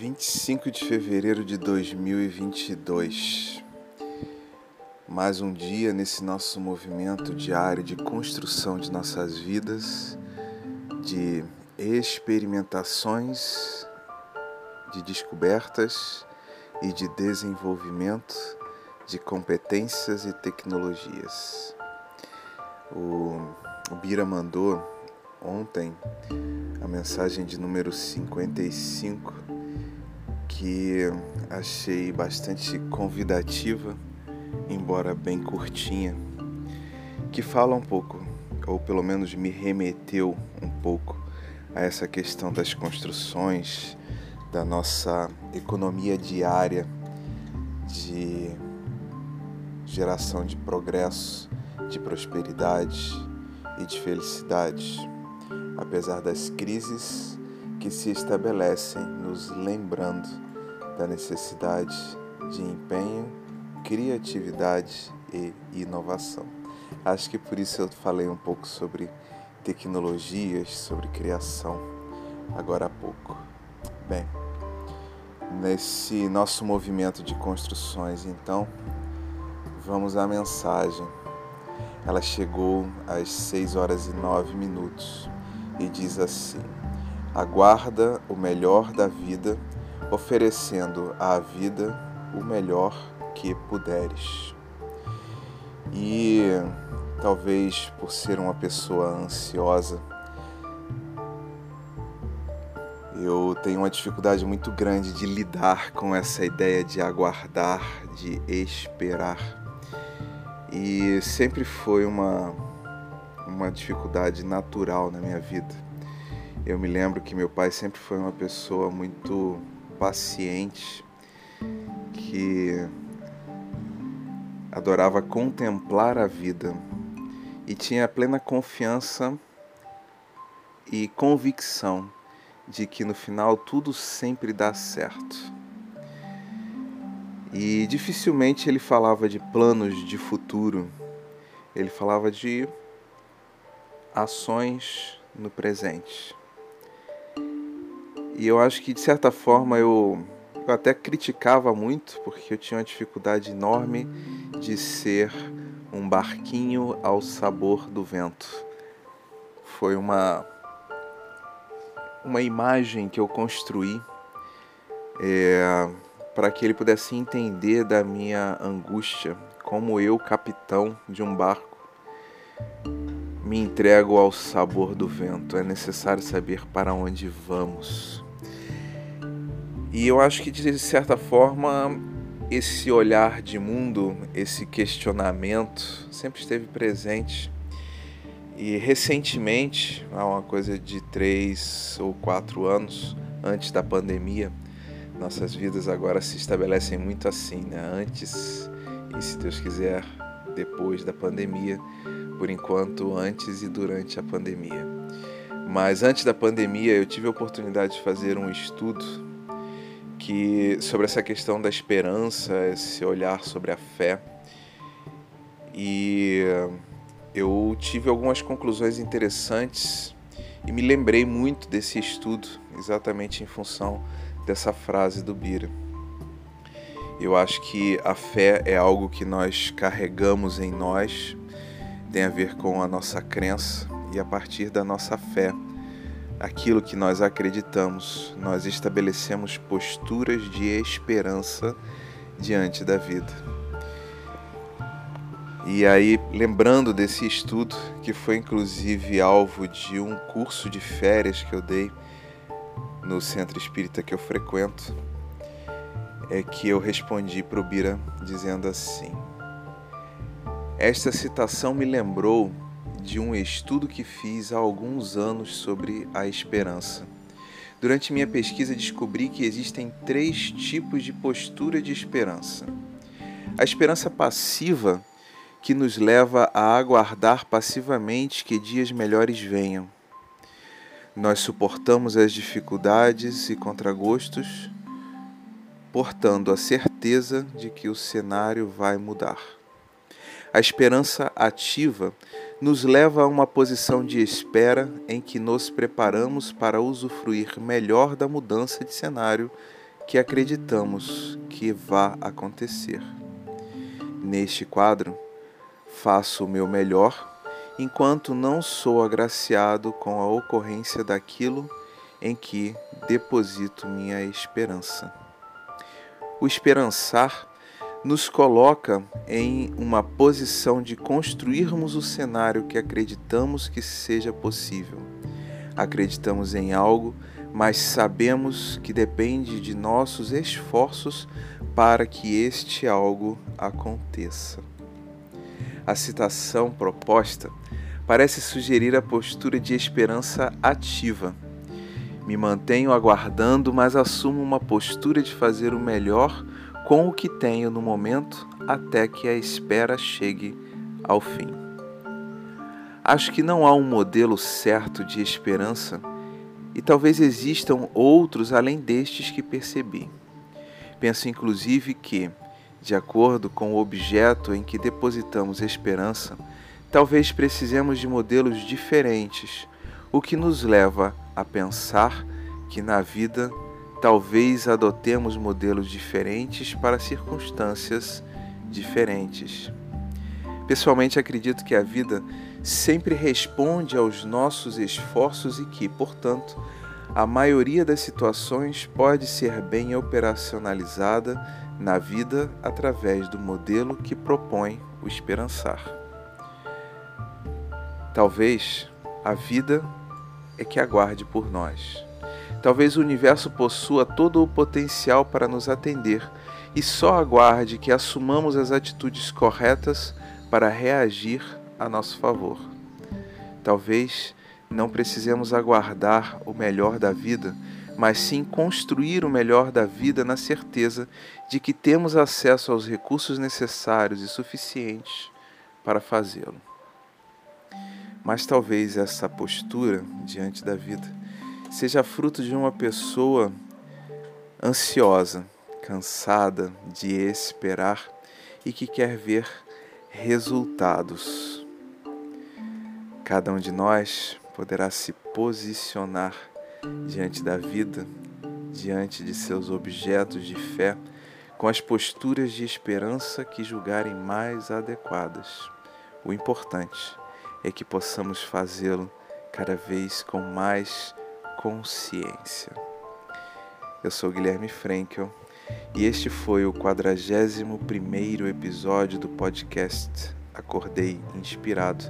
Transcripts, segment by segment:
Vinte e cinco de fevereiro de dois mil e vinte e dois. Mais um dia nesse nosso movimento diário de construção de nossas vidas, de experimentações, de descobertas e de desenvolvimento de competências e tecnologias. O, o Bira mandou ontem a mensagem de número 55 que achei bastante convidativa, embora bem curtinha, que fala um pouco, ou pelo menos me remeteu um pouco a essa questão das construções, da nossa economia diária de geração de progresso, de prosperidade e de felicidade, apesar das crises que se estabelecem, nos lembrando da necessidade de empenho, criatividade e inovação. Acho que por isso eu falei um pouco sobre tecnologias, sobre criação agora há pouco. Bem, nesse nosso movimento de construções, então, vamos à mensagem. Ela chegou às 6 horas e 9 minutos e diz assim: Aguarda o melhor da vida, oferecendo à vida o melhor que puderes. E talvez por ser uma pessoa ansiosa, eu tenho uma dificuldade muito grande de lidar com essa ideia de aguardar, de esperar. E sempre foi uma, uma dificuldade natural na minha vida. Eu me lembro que meu pai sempre foi uma pessoa muito paciente, que adorava contemplar a vida e tinha plena confiança e convicção de que no final tudo sempre dá certo. E dificilmente ele falava de planos de futuro, ele falava de ações no presente. E eu acho que de certa forma eu, eu até criticava muito, porque eu tinha uma dificuldade enorme de ser um barquinho ao sabor do vento. Foi uma uma imagem que eu construí é, para que ele pudesse entender da minha angústia, como eu, capitão de um barco, me entrego ao sabor do vento. É necessário saber para onde vamos. E eu acho que de certa forma esse olhar de mundo, esse questionamento sempre esteve presente e recentemente, há uma coisa de três ou quatro anos antes da pandemia, nossas vidas agora se estabelecem muito assim, né? Antes e, se Deus quiser, depois da pandemia, por enquanto, antes e durante a pandemia. Mas antes da pandemia, eu tive a oportunidade de fazer um estudo que sobre essa questão da esperança, esse olhar sobre a fé. E eu tive algumas conclusões interessantes e me lembrei muito desse estudo, exatamente em função dessa frase do Bira. Eu acho que a fé é algo que nós carregamos em nós, tem a ver com a nossa crença e a partir da nossa fé, aquilo que nós acreditamos, nós estabelecemos posturas de esperança diante da vida. E aí, lembrando desse estudo, que foi inclusive alvo de um curso de férias que eu dei no centro espírita que eu frequento, é que eu respondi para o Bira dizendo assim: Esta citação me lembrou de um estudo que fiz há alguns anos sobre a esperança. Durante minha pesquisa, descobri que existem três tipos de postura de esperança. A esperança passiva que nos leva a aguardar passivamente que dias melhores venham. Nós suportamos as dificuldades e contragostos portando a certeza de que o cenário vai mudar. A esperança ativa nos leva a uma posição de espera em que nos preparamos para usufruir melhor da mudança de cenário que acreditamos que vá acontecer. Neste quadro, faço o meu melhor enquanto não sou agraciado com a ocorrência daquilo em que deposito minha esperança. O esperançar nos coloca em uma posição de construirmos o cenário que acreditamos que seja possível. Acreditamos em algo, mas sabemos que depende de nossos esforços para que este algo aconteça. A citação proposta parece sugerir a postura de esperança ativa. Me mantenho aguardando, mas assumo uma postura de fazer o melhor com o que tenho no momento até que a espera chegue ao fim. Acho que não há um modelo certo de esperança e talvez existam outros além destes que percebi. Penso inclusive que, de acordo com o objeto em que depositamos esperança, talvez precisemos de modelos diferentes, o que nos leva a pensar que na vida talvez adotemos modelos diferentes para circunstâncias diferentes. Pessoalmente, acredito que a vida sempre responde aos nossos esforços e que, portanto, a maioria das situações pode ser bem operacionalizada na vida através do modelo que propõe o esperançar. Talvez a vida é que aguarde por nós. Talvez o universo possua todo o potencial para nos atender e só aguarde que assumamos as atitudes corretas para reagir a nosso favor. Talvez não precisemos aguardar o melhor da vida, mas sim construir o melhor da vida na certeza de que temos acesso aos recursos necessários e suficientes para fazê-lo. Mas talvez essa postura diante da vida seja fruto de uma pessoa ansiosa, cansada de esperar e que quer ver resultados. Cada um de nós poderá se posicionar diante da vida, diante de seus objetos de fé, com as posturas de esperança que julgarem mais adequadas. O importante é que possamos fazê-lo cada vez com mais consciência. Eu sou Guilherme Frankel e este foi o 41 episódio do podcast Acordei Inspirado,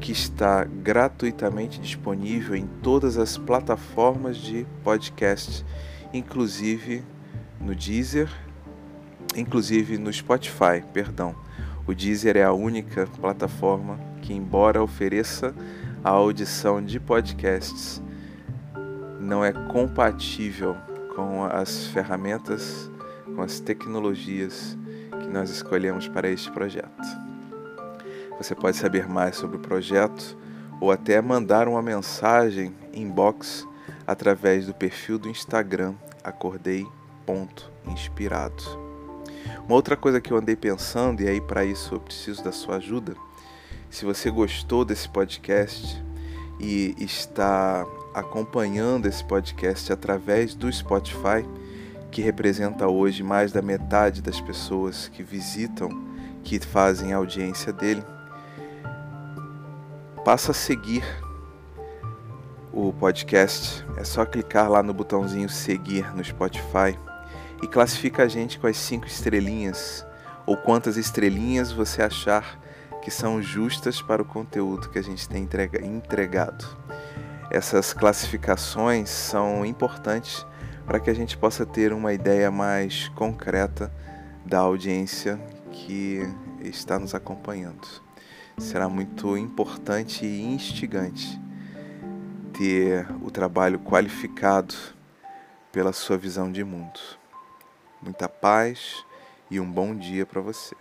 que está gratuitamente disponível em todas as plataformas de podcast, inclusive no Deezer, inclusive no Spotify, perdão. O Deezer é a única plataforma que, embora ofereça a audição de podcasts, não é compatível com as ferramentas, com as tecnologias que nós escolhemos para este projeto. Você pode saber mais sobre o projeto ou até mandar uma mensagem inbox através do perfil do Instagram acordei.inspirado. Uma outra coisa que eu andei pensando, e aí para isso eu preciso da sua ajuda, se você gostou desse podcast e está acompanhando esse podcast através do Spotify, que representa hoje mais da metade das pessoas que visitam, que fazem audiência dele, passa a seguir o podcast. É só clicar lá no botãozinho seguir no Spotify e classifica a gente com as cinco estrelinhas ou quantas estrelinhas você achar que são justas para o conteúdo que a gente tem entregado. Essas classificações são importantes para que a gente possa ter uma ideia mais concreta da audiência que está nos acompanhando. Será muito importante e instigante ter o trabalho qualificado pela sua visão de mundo. Muita paz e um bom dia para você.